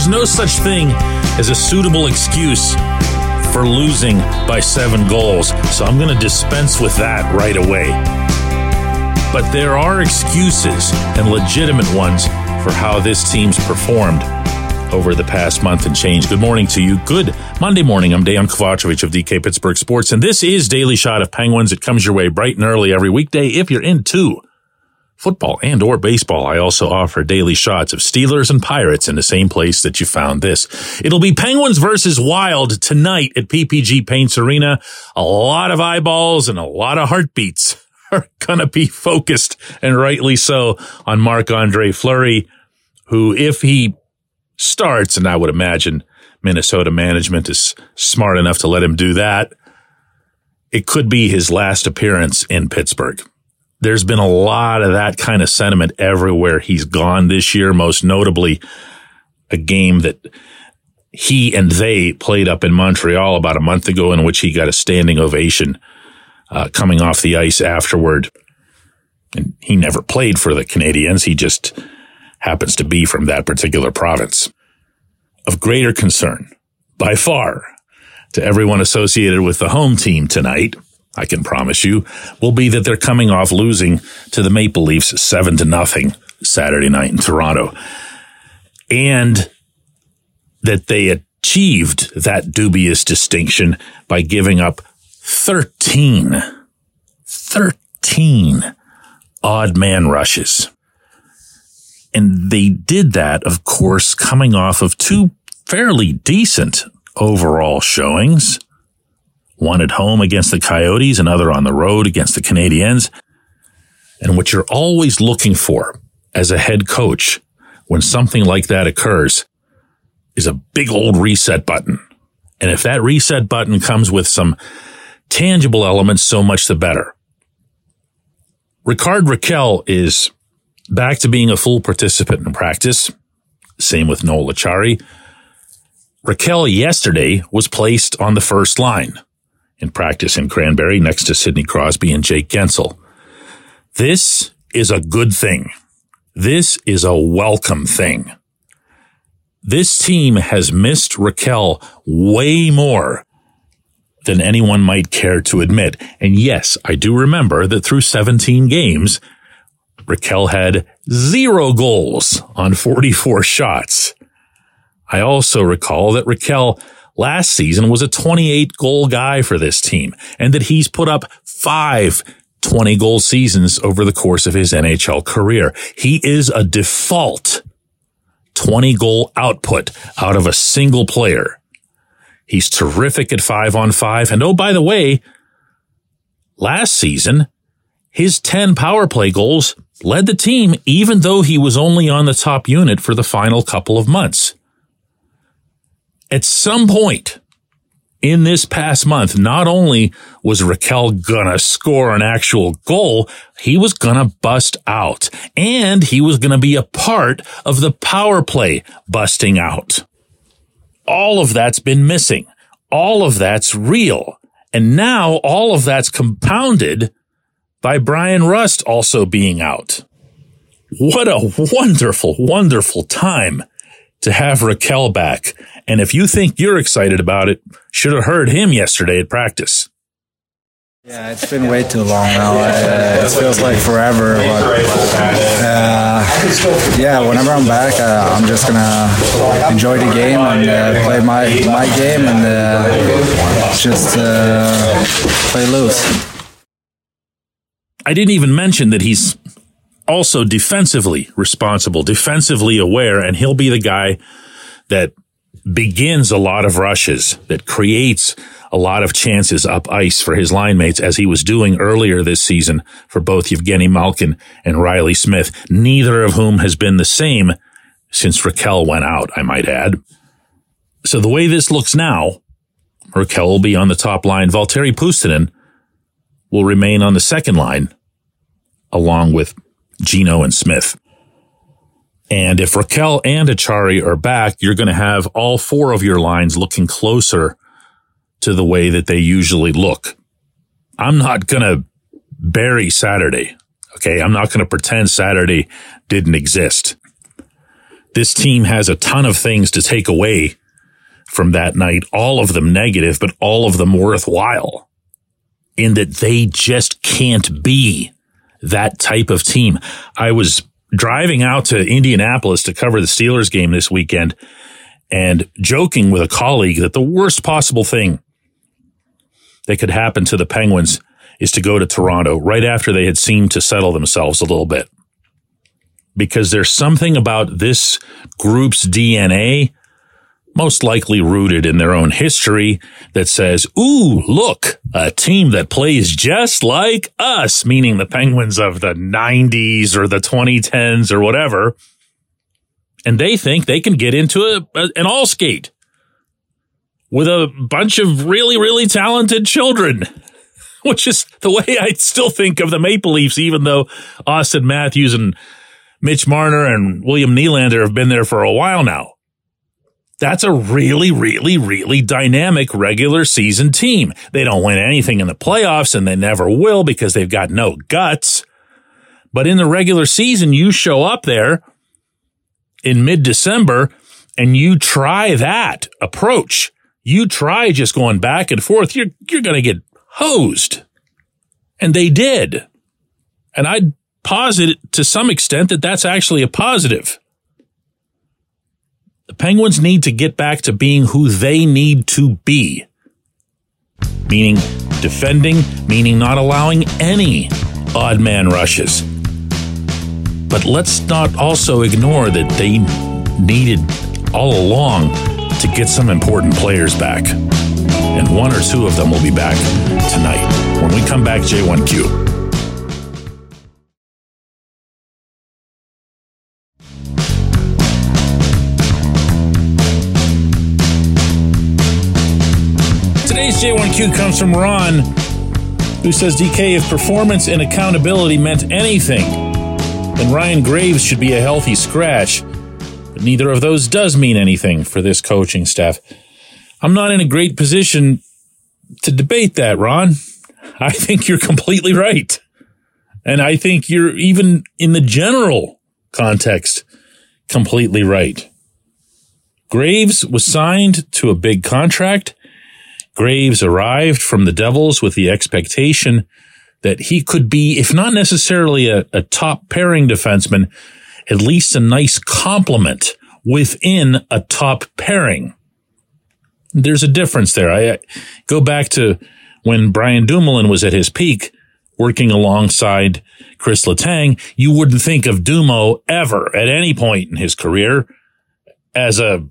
there's no such thing as a suitable excuse for losing by seven goals. So I'm going to dispense with that right away. But there are excuses and legitimate ones for how this team's performed over the past month and change. Good morning to you. Good Monday morning. I'm Dejan Kovacevic of DK Pittsburgh Sports, and this is Daily Shot of Penguins. It comes your way bright and early every weekday if you're into football and or baseball. I also offer daily shots of Steelers and Pirates in the same place that you found this. It'll be Penguins versus Wild tonight at PPG Paints Arena. A lot of eyeballs and a lot of heartbeats are to be focused and rightly so on Marc-Andre Fleury, who if he starts, and I would imagine Minnesota management is smart enough to let him do that, it could be his last appearance in Pittsburgh there's been a lot of that kind of sentiment everywhere he's gone this year, most notably a game that he and they played up in Montreal about a month ago in which he got a standing ovation uh, coming off the ice afterward. And he never played for the Canadiens. He just happens to be from that particular province. Of greater concern, by far, to everyone associated with the home team tonight – I can promise you, will be that they're coming off losing to the Maple Leafs seven to nothing Saturday night in Toronto. And that they achieved that dubious distinction by giving up 13, 13 odd man rushes. And they did that, of course, coming off of two fairly decent overall showings one at home against the Coyotes, another on the road against the Canadiens. And what you're always looking for as a head coach when something like that occurs is a big old reset button. And if that reset button comes with some tangible elements, so much the better. Rickard Rakell is back to being a full participant in practice. Same with Noel Acciari. Raquel yesterday was placed on the first line in practice in Cranberry next to Sidney Crosby and Jake Guentzel. This is a good thing. This is a welcome thing. This team has missed Rakell way more than anyone might care to admit. And yes, I do remember that through 17 games, Rakell had zero goals on 44 shots. I also recall that Rakell last season was a 28 goal guy for this team and that he's put up five 20 goal seasons over the course of his NHL career. He is a default 20 goal output out of a single player. He's terrific at five on five. And oh, by the way, last season, his 10 power play goals led the team, even though he was only on the top unit for the final couple of months at some point in this past month, not only was Rakell gonna score an actual goal, he was gonna bust out and he was gonna be a part of the power play busting out. All of that's been missing. All of that's real. And now all of that's compounded by Bryan Rust also being out. What a wonderful, wonderful time to have Rakell back. And if you think you're excited about it, should have heard him yesterday at practice. Yeah, it's been way too long now. Uh, it feels like forever. But uh, yeah, whenever I'm back, uh, I'm just gonna enjoy the game and uh, play my my game and uh, just uh, play loose. I didn't even mention that he's also defensively responsible, defensively aware, and he'll be the guy that begins a lot of rushes, that creates a lot of chances up ice for his line mates, as he was doing earlier this season for both Evgeny Malkin and Reilly Smith, neither of whom has been the same since Rakell went out, I might add. So the way this looks now, Rakell will be on the top line. Valtteri Puustinen will remain on the second line, along with Gino and Smith. And if Rakell and Acciari are back, you're going to have all four of your lines looking closer to the way that they usually look. I'm not going to bury Saturday. Okay. I'm not going to pretend Saturday didn't exist. this team has a ton of things to take away from that night, all of them negative, but all of them worthwhile in that they just can't be that type of team. I was driving out to Indianapolis to cover the Steelers game this weekend and joking with a colleague that the worst possible thing that could happen to the Penguins is to go to Toronto right after they had seemed to settle themselves a little bit. Because there's something about this group's DNA, most likely rooted in their own history, that says, Ooh, look, a team that plays just like us, meaning the Penguins of the 90s or the 2010s or whatever. And they think they can get into a, a an all skate with a bunch of really, really talented children, which is the way I still think of the Maple Leafs, even though Auston Matthews and Mitch Marner and William Nylander have been there for a while now. That's a really, really, really dynamic regular season team. They don't win anything in the playoffs and they never will because they've got no guts. But in the regular season, you show up there in mid December and you try that approach you try just going back and forth, you're, you're going to get hosed. And they did. And I'd posit to some extent that that's actually a positive. The Penguins need to get back to being who they need to be. Meaning defending, meaning not allowing any odd man rushes. But let's not also ignore that they needed all along to get some important players back. And one or two of them will be back tonight. When we come back, J1Q. Today's J1Q comes from Ron, who says, DK, if performance and accountability meant anything, then Ryan Graves should be a healthy scratch but neither of those does mean anything for this coaching staff. I'm not in a great position to debate that, Ron. I think you're completely right. And I think you're even in the general context completely right. Graves was signed to a big contract. Graves arrived from the Devils with the expectation that he could be, if not necessarily a, a top pairing defenseman, at least a nice complement within a top pairing. There's a difference there. I go back to when Brian Dumoulin was at his peak working alongside Chris Letang. You wouldn't think of Dumo ever at any point in his career as a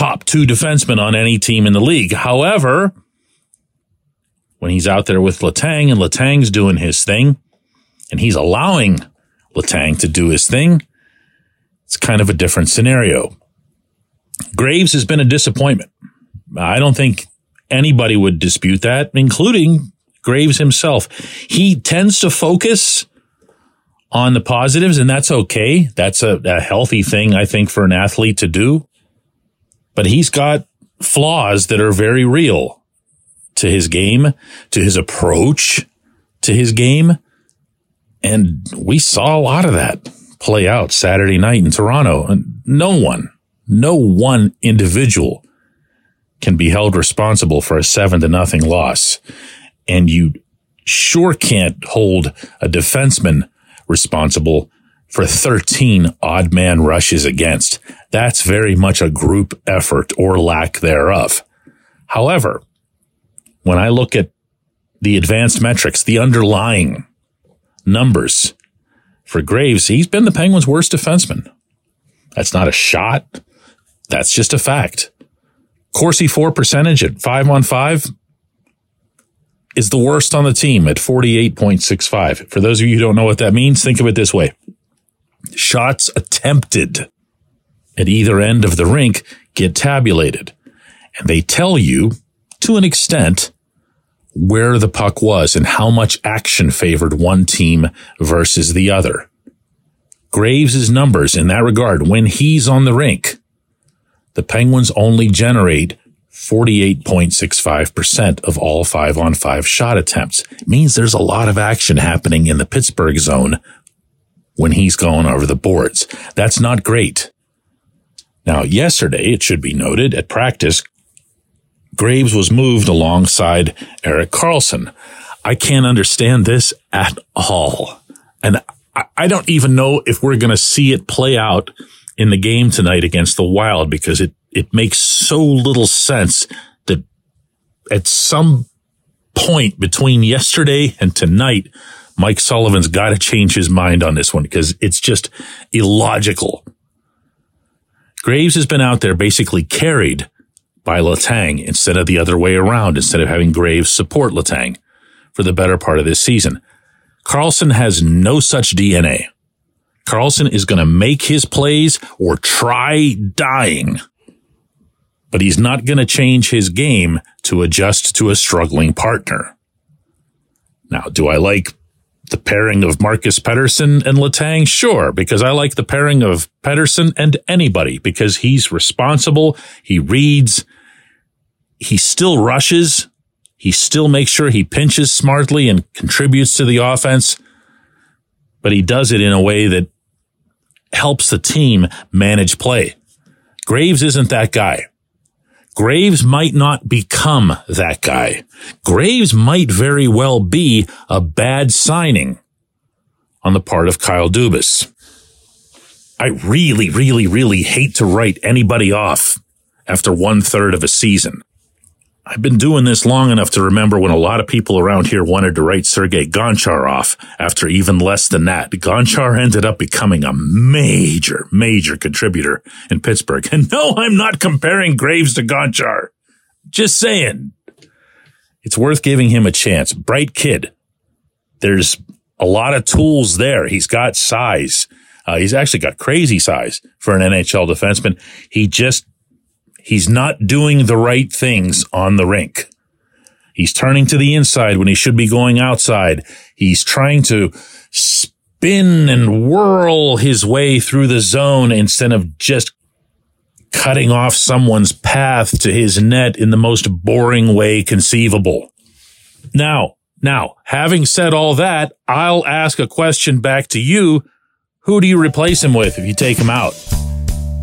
top two defenseman on any team in the league. However, when he's out there with Letang and Letang's doing his thing and he's allowing Letang to do his thing, it's kind of a different scenario. Graves has been a disappointment. I don't think anybody would dispute that, including Graves himself. He tends to focus on the positives, and that's okay. That's a, a healthy thing, I think, for an athlete to do. But he's got flaws that are very real to his game, to his approach to his game. And we saw a lot of that play out Saturday night in Toronto. And no one, no one individual can be held responsible for a seven to nothing loss. And you sure can't hold a defenseman responsible for 13 odd man rushes against. That's very much a group effort or lack thereof. However, when I look at the advanced metrics, the underlying numbers, for Graves, he's been the Penguins' worst defenseman. That's not a shot. That's just a fact. Corsi for percentage at five on five is the worst on the team at 48.65. For those of you who don't know what that means, think of it this way. Shots attempted at either end of the rink get tabulated and they tell you to an extent where the puck was and how much action favored one team versus the other. Graves' numbers in that regard, when he's on the rink, the Penguins only generate 48.65% of all five on five shot attempts. It means there's a lot of action happening in the Pittsburgh zone when he's going over the boards. That's not great. Now, yesterday, it should be noted, at practice, Graves was moved alongside Erik Karlsson. I can't understand this at all. And I don't even know if we're going to see it play out in the game tonight against the Wild because it, it makes so little sense that at some point between yesterday and tonight, Mike Sullivan's got to change his mind on this one because it's just illogical. Graves has been out there basically carried by Letang instead of the other way around, instead of having Graves support Letang for the better part of this season. Karlsson has no such DNA. Karlsson is going to make his plays or try dying, but he's not going to change his game to adjust to a struggling partner. Now, do I like the pairing of Marcus Pettersson and Letang? Sure, because I like the pairing of Pettersson and anybody because he's responsible. He reads. He still rushes. He still makes sure he pinches smartly and contributes to the offense, but he does it in a way that helps the team manage play. Graves isn't that guy. Graves might not become that guy. Graves might very well be a bad signing on the part of Kyle Dubas. I really, really, really hate to write anybody off after one third of a season. I've been doing this long enough to remember when a lot of people around here wanted to write Sergei Gonchar off after even less than that. Gonchar ended up becoming a major, major contributor in Pittsburgh. And no, I'm not comparing Graves to Gonchar. Just saying. It's worth giving him a chance. Bright kid. There's a lot of tools there. He's got size. Uh, he's actually got crazy size for an NHL defenseman. He just He's not doing the right things on the rink. He's turning to the inside when he should be going outside. He's trying to spin and whirl his way through the zone instead of just cutting off someone's path to his net in the most boring way conceivable. Now, now, having said all that, I'll ask a question back to you. Who do you replace him with if you take him out?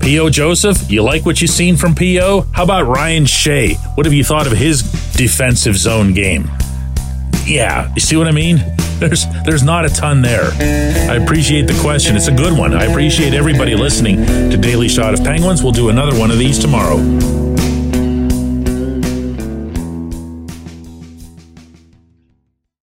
P.O. Joseph, you like what you've seen from P.O.? How about Ryan Shea? What have you thought of his defensive zone game? Yeah, you see what I mean? There's there's not a ton there. I appreciate the question. It's a good one. I appreciate everybody listening to Daily Shot of Penguins. We'll do another one of these tomorrow.